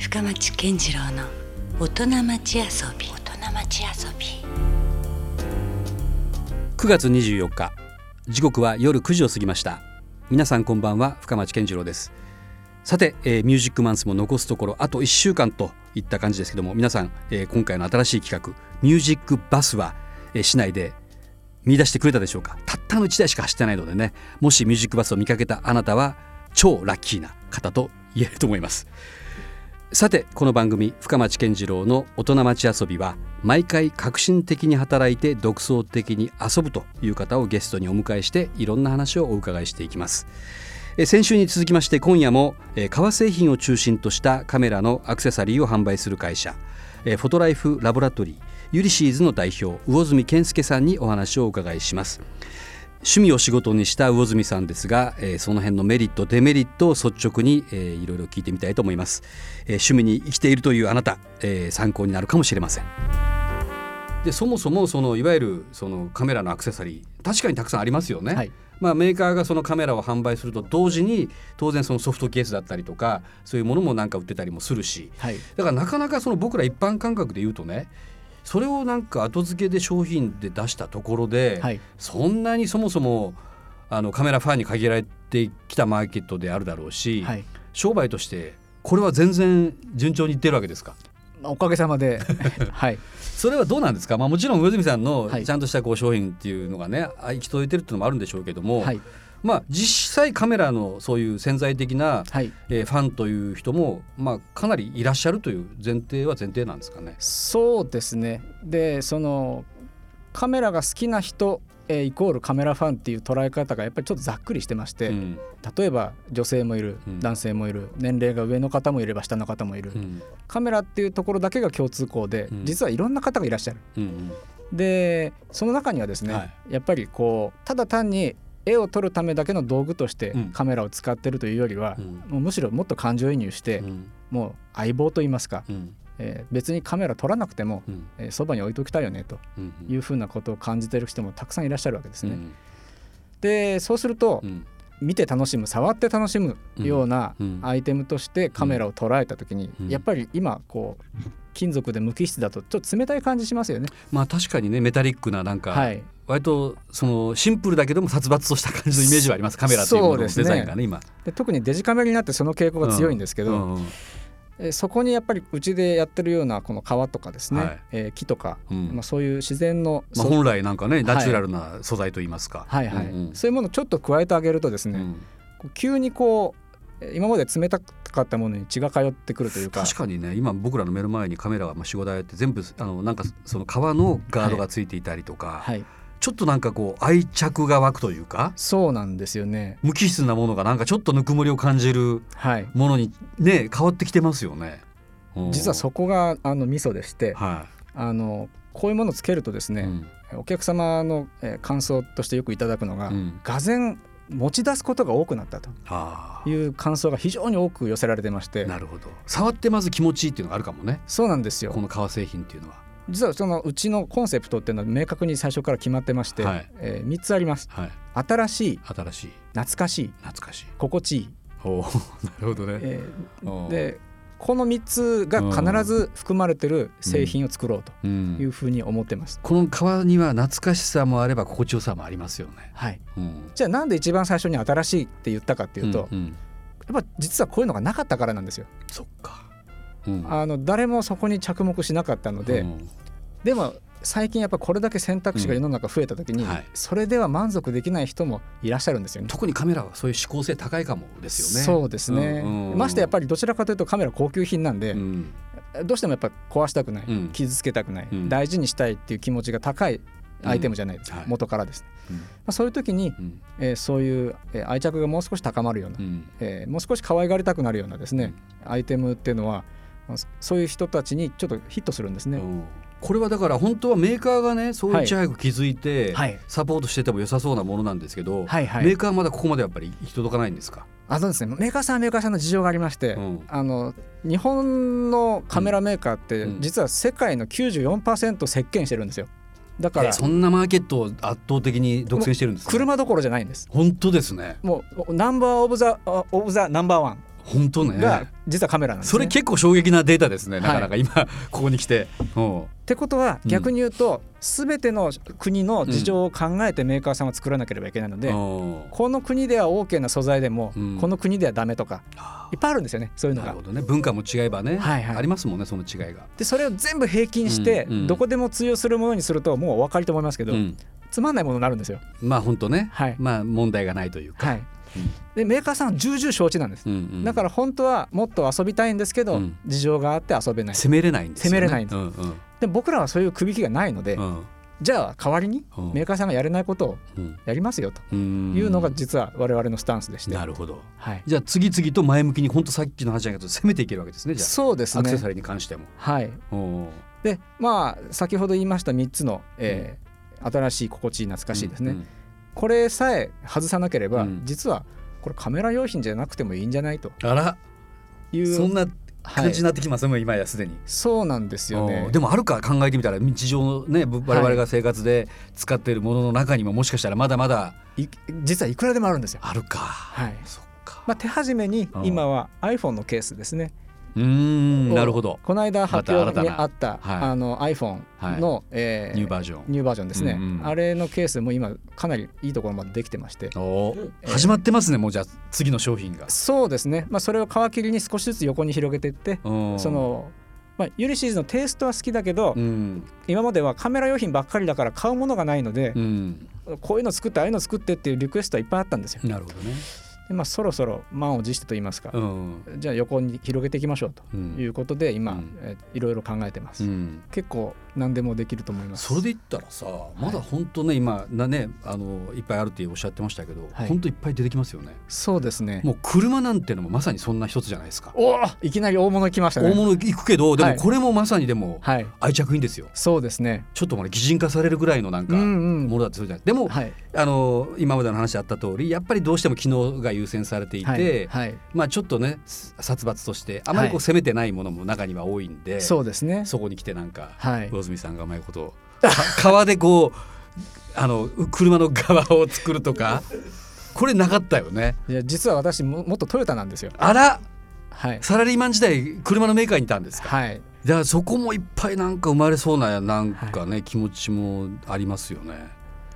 深町健次郎の大人町遊び。大人町遊び。9月24日時刻は夜9時を過ぎました。皆さんこんばんは深町健次郎です。さて、えー、ミュージックマンスも残すところあと1週間といった感じですけども皆さん、えー、今回の新しい企画ミュージックバスは、えー、市内で見出してくれたでしょうか？たったの1台しか走ってないのでねもしミュージックバスを見かけたあなたは超ラッキーな方と言えると思いますさてこの番組深町健次郎の大人町遊びは毎回革新的に働いて独創的に遊ぶという方をゲストにお迎えしていろんな話をお伺いしていきます。先週に続きまして今夜も革製品を中心としたカメラのアクセサリーを販売する会社フォトライフラボラトリーユリシーズの代表魚住健介さんにお話をお伺いします。趣味を仕事にした魚住さんですが、えー、その辺のメリットデメリットを率直に、えー、いろいろ聞いてみたいと思います、えー、趣味に生きているというあなた、えー、参考になるかもしれません。でそもそもそのいわゆるそのカメラのアクセサリー確かにたくさんありますよね、はい、まあ、メーカーがそのカメラを販売すると同時に当然そのソフトケースだったりとかそういうものもなんか売ってたりもするし、はい、だからなかなかその僕ら一般感覚で言うとねそれをなんか後付けで商品で出したところで、はい、そんなにそもそもあのカメラファンに限られてきたマーケットであるだろうし、はい、商売としてこれは全然順調にいってるわけですか？おかげさまで。はい。それはどうなんですか、まあ、もちろん上住さんのちゃんとしたこう商品っていうのがね行き届いてるっていうのもあるんでしょうけども、はい、まあ、実際カメラのそういう潜在的な、はい、えー、ファンという人も、まあ、かなりいらっしゃるという前提は前提なんですかね。そうですね。でそのカメラが好きな人えー、イコールカメラファンっていう捉え方がやっぱりちょっとざっくりしてまして、うん、例えば女性もいる、うん、男性もいる年齢が上の方もいれば下の方もいる、うん、カメラっていうところだけが共通項で、実はいろんな方がいらっしゃる。でその中にはですね、はい、やっぱりこうただ単に絵を撮るためだけの道具としてカメラを使ってるというよりは、うん、もうむしろもっと感情移入して、うん、もう相棒といいますか、うん、えー、別にカメラ撮らなくても、うん、えー、そばに置いときたいよねというふうなことを感じてる人もたくさんいらっしゃるわけですね。でそうすると、見て楽しむ触って楽しむようなアイテムとしてカメラを捉えた時に、やっぱり今こう金属で無機質だとちょっと冷たい感じしますよね。まあ確かにねメタリックななんか、はい、割とそのシンプルだけども殺伐とした感じのイメージはあります。カメラというもののデザインがね今。で特にデジカメになってその傾向が強いんですけど、うんうん。えそこにやっぱりうちでやってるようなこの川とかですね、はい、えー、木とか、うん、まあ、そういう自然の、まあ、本来なんかねナチュラルな素材といいますか、はい、はい。はい、うんうん、そういうものをちょっと加えてあげるとですね、うん、急にこう今まで冷たかったものに血が通ってくるというか。確かにね今僕らの目の前にカメラが45台あって全部あのなんかその川のガードがついていたりとか、はい、はいちょっとなんかこう愛着が湧くというかそうなんですよね。無機質なものがなんかちょっとぬくもりを感じるものにね、変わってきてますよね。実はそこがあのミソでして、はい、あのこういうものをつけるとですね、うん、お客様の、え感想としてよくいただくのが、うん、がぜ持ち出すことが多くなったと。いう感想が非常に多く寄せられてまして。なるほど。触ってまず気持ちいいっていうのがあるかもね。そうなんですよ。この革製品っていうのは実はそのうちのコンセプトっていうのは明確に最初から決まってまして、はい、えー、3つあります、はい、新しい新しい。懐かしい懐かしい。心地いい。お なるほどね、えー、でこの3つが必ず含まれてる製品を作ろうというふうに思ってます、うんうん、この革には懐かしさもあれば心地よさもありますよね。はい、うん、じゃあなんで一番最初に新しいって言ったかっていうと、うんうん、やっぱ実はこういうのがなかったからなんですよ。そっか、うん、あの誰もそこに着目しなかったので、でも最近やっぱこれだけ選択肢が世の中増えた時に、それでは満足できない人もいらっしゃるんですよね。特にカメラはそういう指向性高いかもですよね。そうですね、うんうん、ましてやっぱりどちらかというとカメラ高級品なんで、うん、どうしてもやっぱ壊したくない、うん、傷つけたくない、大事にしたいっていう気持ちが高いアイテムじゃないですか、はい、元からです。ね、まあ、そういう時に、うん、えー、そういう、えー、愛着がもう少し高まるような、うん、えー、もう少し可愛がりたくなるようなですね、アイテムっていうのはそういう人たちにちょっとヒットするんですね。これはだから本当はメーカーがねそういち早く気づいてサポートしてても良さそうなものなんですけど、はいはい、メーカーはまだここまでやっぱり行き届かないんですか？あそうですね。メーカーさんはメーカーさんの事情がありまして、うん、あの日本のカメラメーカーって実は世界の94%席巻してるんですよ。だからそんなマーケットを圧倒的に独占してるんです、ね、車どころじゃないんです。本当ですね。もう number of the of the number one 本当ね。が実はカメラなんです、ね、それ結構衝撃なデータですねなかなか。今、ここに来て。ってことは逆に言うと、すべての国の事情を考えてメーカーさんは作らなければいけないので、この国では OK な素材でも、この国ではダメとかいっぱいあるんですよねそういうのが。なるほどね。文化も違えばね、はいはい、ありますもんねその違いが。でそれを全部平均して、どこでも通用するものにするともうお分かりと思いますけど、つまんないものになるんですよ。まあ本当ね、はい、まあ問題がないというか。はいでメーカーさん重々承知なんです、うんうん、だから本当はもっと遊びたいんですけど、うん、事情があって遊べない。攻めれないんです、ね、攻めれないんです、うんうん、で僕らはそういう首引きがないので、うん、じゃあ代わりにメーカーさんがやれないことをやりますよというのが実は我々のスタンスでして。なるほど、はい、じゃあ次々と前向きに本当さっきの話だけど攻めていけるわけですね。じゃあそうですね。アクセサリーに関しても。はい。でまあ先ほど言いました3つの、えー、新しい心地いい懐かしいですね、うんうん、これさえ外さなければ、実はこれカメラ用品じゃなくてもいいんじゃないと。あら。いう。そんな感じになってきます、はい、今やすでに。そうなんですよね。でもあるか考えてみたら日常のね我々が生活で使っているものの中にももしかしたらまだまだ実はいくらでもあるんですよ。あるか。はい。そっか。まあ手始めに今は iPhone のケースですねうんなるほど。この間発表にあった、はい、あの iPhone の、はい、えー、ニューバージョン。ニューバージョンですね、うんうん、あれのケースも今かなりいいところまでできてまして。お、えー、始まってますねもうじゃあ次の商品が。そうですね、まあ、それを皮切りに少しずつ横に広げていってそのまあ、ユリシーズのテイストは好きだけど、うん、今まではカメラ用品ばっかりだから買うものがないので、うん、こういうの作ってああいうの作ってっていうリクエストはいっぱいあったんですよ。なるほどね。でまあ、そろそろ満を持してと言いますか、うん、じゃあ横に広げていきましょうということで今、うん、えいろいろ考えてます、うん、結構何でもできると思います。それで言ったらさまだ本当ね、はい、今なねあのいっぱいあるっておっしゃってましたけど、はい、本当いっぱい出てきますよね。そうですね。もう車なんてのもまさにそんな一つじゃないですか。おいきなり大物来ましたね。大物行くけどでもこれもまさにでも愛着いいんですよ、そうですね。ちょっとも擬人化されるぐらいのなんかものだってするじゃない、でも、あの今までの話あった通りやっぱりどうしても機能が優先されていて、で、はい、まあちょっとね殺伐としてあまりこう攻めてないものも中には多いんで、そうですね。そこに来てなんか、はい、魚住さんがうまいこと川でこうあの車の側を作るとかこれなかったよね。いや実は私ももっとトヨタなんですよ。あら、はい、サラリーマン時代車のメーカーにいたんですか？はい。じゃあそこもいっぱいなんか生まれそうななんかね、はい、気持ちもありますよね。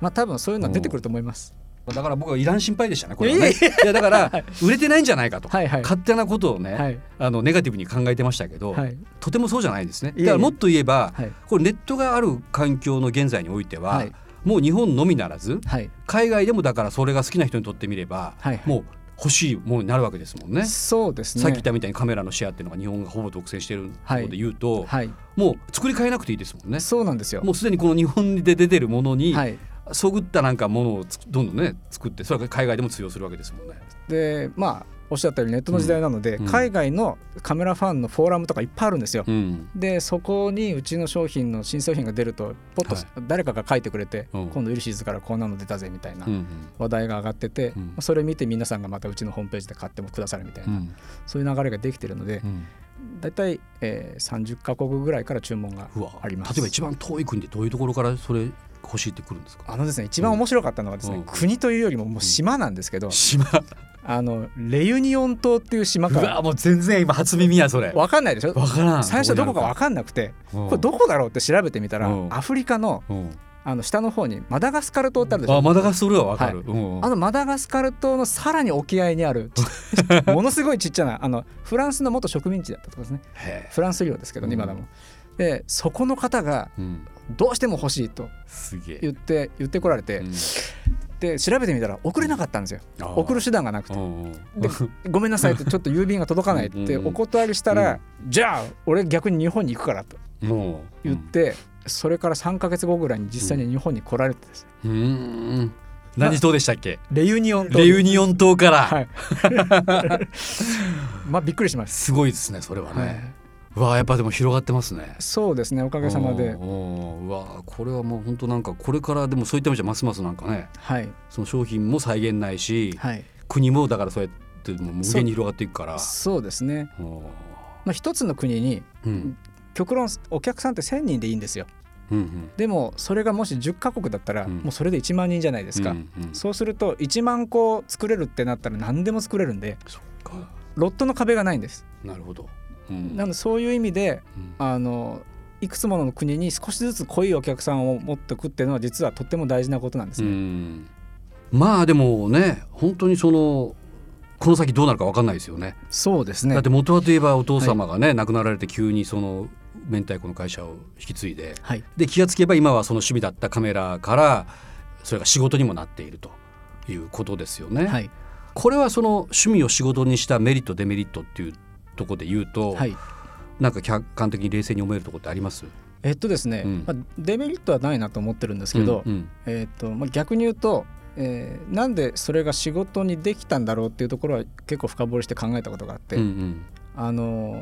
まあ多分そういうのは出てくると思いますだから僕はいらん心配でしたねこれはね。いやだから売れてないんじゃないかと、はいはい、勝手なことをね、はい、あのネガティブに考えてましたけど、はい、とてもそうじゃないですね。だからもっと言えば、これネットがある環境の現在においては、もう日本のみならず、海外でもだからそれが好きな人にとってみれば、もう欲しいものになるわけですもんね。そうですね。さっき言ったみたいにカメラのシェアっていうのが日本がほぼ独占してい。るので言うと、はい、もう作り変えなくていいですもんね。そうなんですよ。もうすでにこの日本で出てるものに、はい、そぐったなんかものをどんどんね作ってそれは海外でも通用するわけですもんね。でまあおっしゃったようにネットの時代なので、うん、海外のカメラファンのフォーラムとかいっぱいあるんですよ。うん、でそこにうちの商品の新商品が出るとポッと誰かが書いてくれて、はい、今度ウリシーズからこんなの出たぜみたいな話題が上がってて、うん、それを見て皆さんがまたうちのホームページで買ってもくださるみたいな、そういう流れができてるので。大体、えー、30か国ぐらいから注文があります。例えば一番遠い国でどういうところからそれ欲しいってくるんですか？あのですね一番面白かったのはですね、うん、国というよりももう島なんですけど、うん、島。あのレユニオン島っていう島からもう全然今初耳やそれ。分かんないでしょ？分からん。最初どこか分か。んなくてこれどこだろうって調べてみたらアフリカのあの下の方にマダガスカル島ってあるでしょ？あマダガスカルは分かる、はい、あのマダガスカル島のさらに沖合にある ものすごいちっちゃなあのフランスの元植民地だったとこですね。フランス領ですけど、ね、今でも。でそこの方がどうしても欲しいと言って言ってこられて、うん、で調べてみたら送れなかったんですよ。送る手段がなくて。でごめんなさいと ちょっと郵便が届かないってお断りしたら、うん、じゃあ俺逆に日本に行くからと言って、それから3か月後ぐらいに実際に日本に来られてです。ね、うん何島でしたっけ？レユニオン島。レユニオン島から、はい、まあびっくりします。すごいですねそれはね、はいわあやっぱでも広がってますね。そうですねおかげさまで。うわこれはもう本当なんかこれからでもそういった意味じゃますますなんかね、はい、その商品も再現ないし、はい、国もだからそうやってもう無限に広がっていくから。そうですね。まあ一つの国に、うん、極論お客さんって1,000人でいいんですよ。うんうん、でもそれがもし10カ国だったら、もうそれで1万人じゃないですか、うんうん、そうすると1万個作れるってなったら何でも作れるんでロットの壁がないんです。なるほど、うん、なのでそういう意味で、うん、あのいくつもの国に少しずつ濃いお客さんを持っておくっていうのは実はとっても大事なことなんですね。まあでもね本当にそのこの先どうなるか分かんないですよね。そうですね。だって元はといえばお父様がね、はい、亡くなられて急にその明太子の会社を引き継いで、はい、で気がつけば今はその趣味だったカメラからそれが仕事にもなっているということですよね。はい、これはその趣味を仕事にしたメリットデメリットっていうところで言うと、はい、なんか客観的に冷静に思えるところってあります？えっとですね、うん、まあ、デメリットはないなと思ってるんですけど、うんうん、えっとまあ、逆に言うとえー、なんでそれが仕事にできたんだろうっていうところは結構深掘りして考えたことがあって、うんうん、あの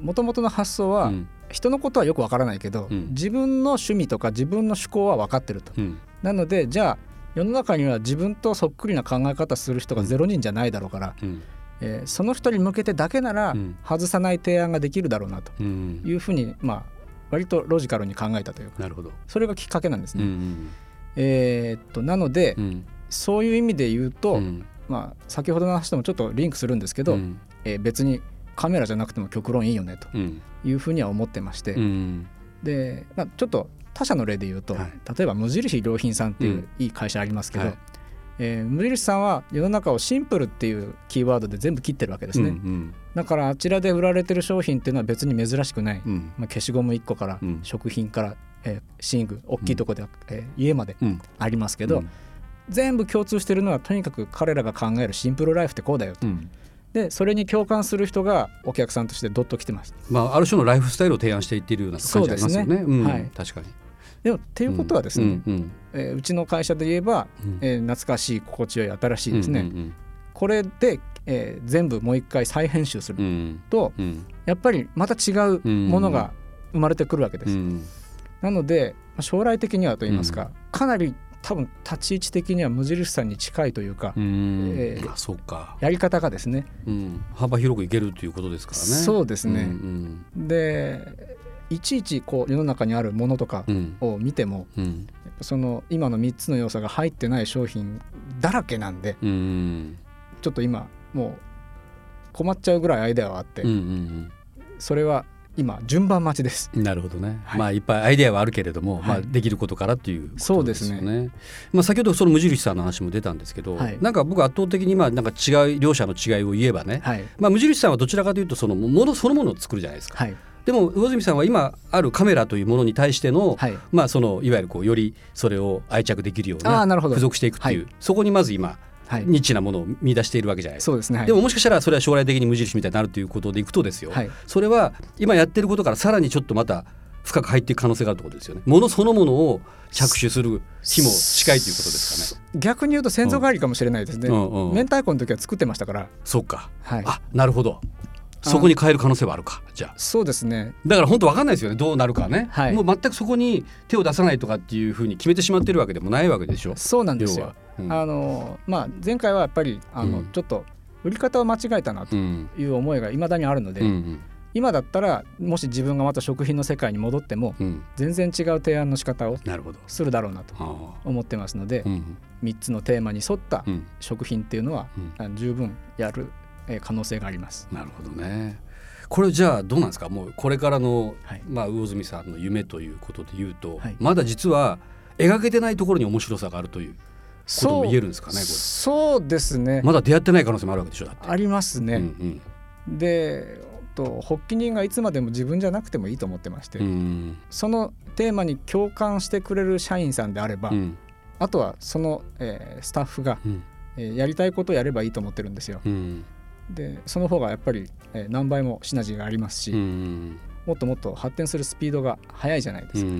もともとの発想は、うん、人のことはよくわからないけど、うん、自分の趣味とか自分の思考は分かってると。うん、なのでじゃあ世の中には自分とそっくりな考え方する人がゼロ人じゃないだろうから、うん、えー、その人に向けてだけなら外さない提案ができるだろうなというふうに、まあ割とロジカルに考えたというかなるほど。それがきっかけなんですね。うんうんえー、っとなので、うん、そういう意味で言うと、うん、まあ、先ほどの話ともちょっとリンクするんですけど、うん、えー、別にカメラじゃなくても極論いいよねというふうには思ってまして、で、まあ、ちょっと他社の例で言うと、はい、例えば無印良品さんっていういい会社ありますけど、はい、えー、無印さんは世の中をシンプルっていうキーワードで全部切ってるわけですね、うんうん、だからあちらで売られてる商品っていうのは別に珍しくない、うん、まあ、消しゴム1個から、食品から、えー、寝具大きいとこで、うん、えー、家までありますけど、うん、全部共通してるのはとにかく彼らが考えるシンプルライフってこうだよと。でそれに共感する人がお客さんとしてどっと来てます。まあある種のライフスタイルを提案していっているような感じありますよね。ね。はい、確かに。でもっていうことはですね、うんうん、えー、うちの会社で言えば、うん、えー、懐かしい心地よい新しいですね、うんうん。うん、これで、えー、全部もう一回再編集すると、うん、やっぱりまた違うものが生まれてくるわけです。うん。なので将来的にはと言いますか、かなり多分立ち位置的には無印さんに近いというか、うえー、そうか。やり方がですね、うん、幅広くいけるということですからね。そうですね、うんうん、でいちいちこう世の中にあるものとかを見ても、うん、その今の3つの要素が入ってない商品だらけなんで、うん、ちょっと今もう困っちゃうぐらいアイデアはあって、うんうんうん、それは今順番待ちです。なるほどね。はい、まあいっぱいアイデアはあるけれども、はい、まあできることからっていうことですよね。ね。まあ先ほどその無印さんの話も出たんですけど、はい、なんか僕圧倒的にまあなんか違い両者の違いを言えばね、はい、まあ無印さんはどちらかというとそのものそのものを作るじゃないですか。はいでも魚住さんは今あるカメラというものに対しての、はい、まあそのいわゆるこうよりそれを愛着できるような付属していくっていう、はい、そこにまず今はい、ニッチなものを見出しているわけじゃないですか。そうですね、はい、でももしかしたらそれは将来的に無印みたいになるということでいくとですよ、はい、それは今やってることからさらにちょっとまた深く入っていく可能性があるということですよね。ものそのものを着手する日も近いということですかね。逆に言うと先祖返りかもしれないですね。うんうんうん、明太子の時は作ってましたから。そうか。はい、あなるほど。そこに変える可能性はあるか。じゃあ。そうですね。だから本当わかんないですよね。どうなるかね、はい、もう全くそこに手を出さないとかっていうふうに決めてしまってるわけでもないわけでしょ。そうなんですよ、うん、あのまあ前回はやっぱりあの、うん、ちょっと売り方を間違えたなという思いがいまだにあるので、うんうん。今だったらもし自分がまた食品の世界に戻っても、うん、全然違う提案の仕方をするだろうなと思ってますので、うん、3つのテーマに沿った食品っていうのは、うん、十分やる可能性があります。なるほどね。これじゃあどうなんですか？もうこれからの、はい、まあ、魚住さんの夢ということで言うと、はい、まだ実は描けてないところに面白さがあるということも言えるんですかねこれ。そうですね。まだ出会ってない可能性もあるわけでしょありますね。うんうん、でと発起人がいつまでも自分じゃなくてもいいと思ってまして、そのテーマに共感してくれる社員さんであれば、うん、あとはその、えー、スタッフが、うん、えー、やりたいことをやればいいと思ってるんですよ。うんでその方がやっぱり、え何倍もシナジーがありますし、もっともっと発展するスピードが速いじゃないですか、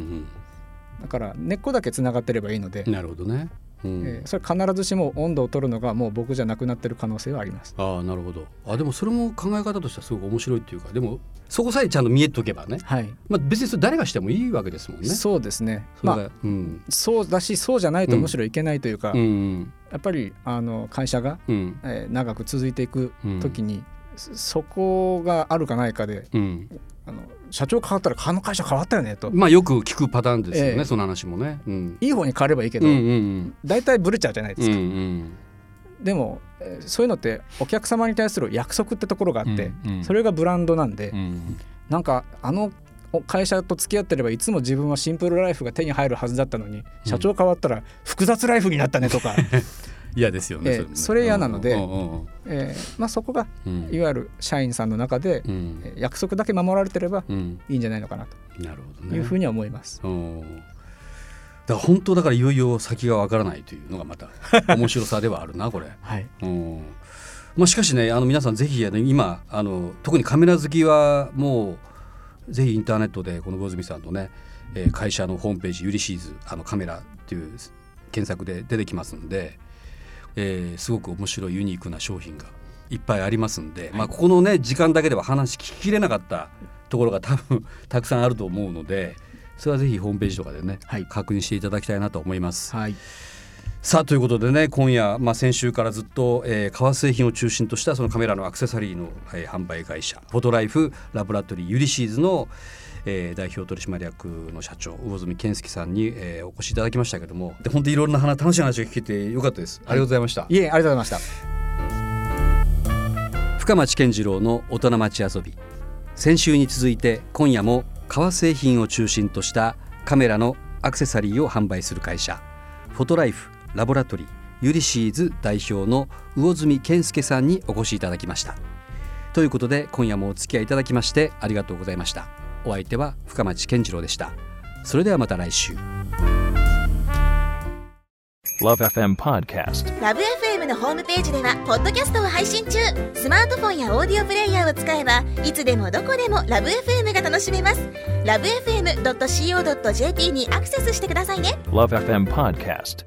だから根っこだけつながってればいいのでなるほどね。うん、えー、それ必ずしも温度を取るのがもう僕じゃなくなってる可能性はあります。ああなるほど。あでもそれも考え方としてはすごく面白いっていうかでもそこさえちゃんと見えておけばね、はい。まあ、別にそれ誰がしてもいいわけですもんね。そうですね。まあ、うん、そうだしそうじゃないとむしろいけないというか、うん、やっぱりあの会社が、うん、えー、長く続いていく時に、そこがあるかないかで、うん、あの社長変わったらあの会社変わったよねと。まあよく聞くパターンですよね、えー、その話もね、うん、いい方に変わればいいけど、うんうんうん、大体ブレちゃうじゃないですか、うんうん、でもそういうのってお客様に対する約束ってところがあって、うんうん、それがブランドなんで、うん、なんかあの会社と付き合ってればいつも自分はシンプルライフが手に入るはずだったのに社長変わったら複雑ライフになったねとか。嫌ですよね、えー、それ嫌なので、えーまあ、そこが、いわゆる社員さんの中で、うん、約束だけ守られてればいいんじゃないのかなと。いうふうには思います。だから本当だからいよいよ先がわからないというのがまた 面白さではあるなこれ。はい、うんまあ、しかしねあの皆さんぜひ今あの特にカメラ好きはもうぜひインターネットでこの魚住さんのね、えー、会社のホームページユリシーズあのカメラっていう検索で出てきますんで、えー、すごく面白いユニークな商品がいっぱいありますんで、まあ、ここのね時間だけでは話聞ききれなかったところが多分 たくさんあると思うので。それはぜひホームページとかでね、はい、確認していただきたいなと思います。はいさあということでね今夜、まあ、先週からずっと、えー、革製品を中心としたそのカメラのアクセサリーの、えー、販売会社フォトライフラボラトリーユリシーズの、えー、代表取締役の社長魚住健介さんに、えー、お越しいただきましたけどもで本当にいろんな話楽しい話が聞けてよかったです、はい、ありがとうございました。い。えありがとうございました。深町健次郎の大人町遊び。先週に続いて今夜も革製品を中心としたカメラのアクセサリーを販売する会社フォトライフラボラトリーユリシーズ代表の魚住健介さんにお越しいただきました。ということで今夜もお付き合いいただきましてありがとうございました。お相手は深町健次郎でした。それではまた来週。LoveFM Podcast LoveFM のホームページではポッドキャストを配信中。スマートフォンやオーディオプレイヤーを使えばいつでもどこでも LoveFM が楽しめます。LoveFM.co.jp にアクセスしてくださいね。LoveFM Podcast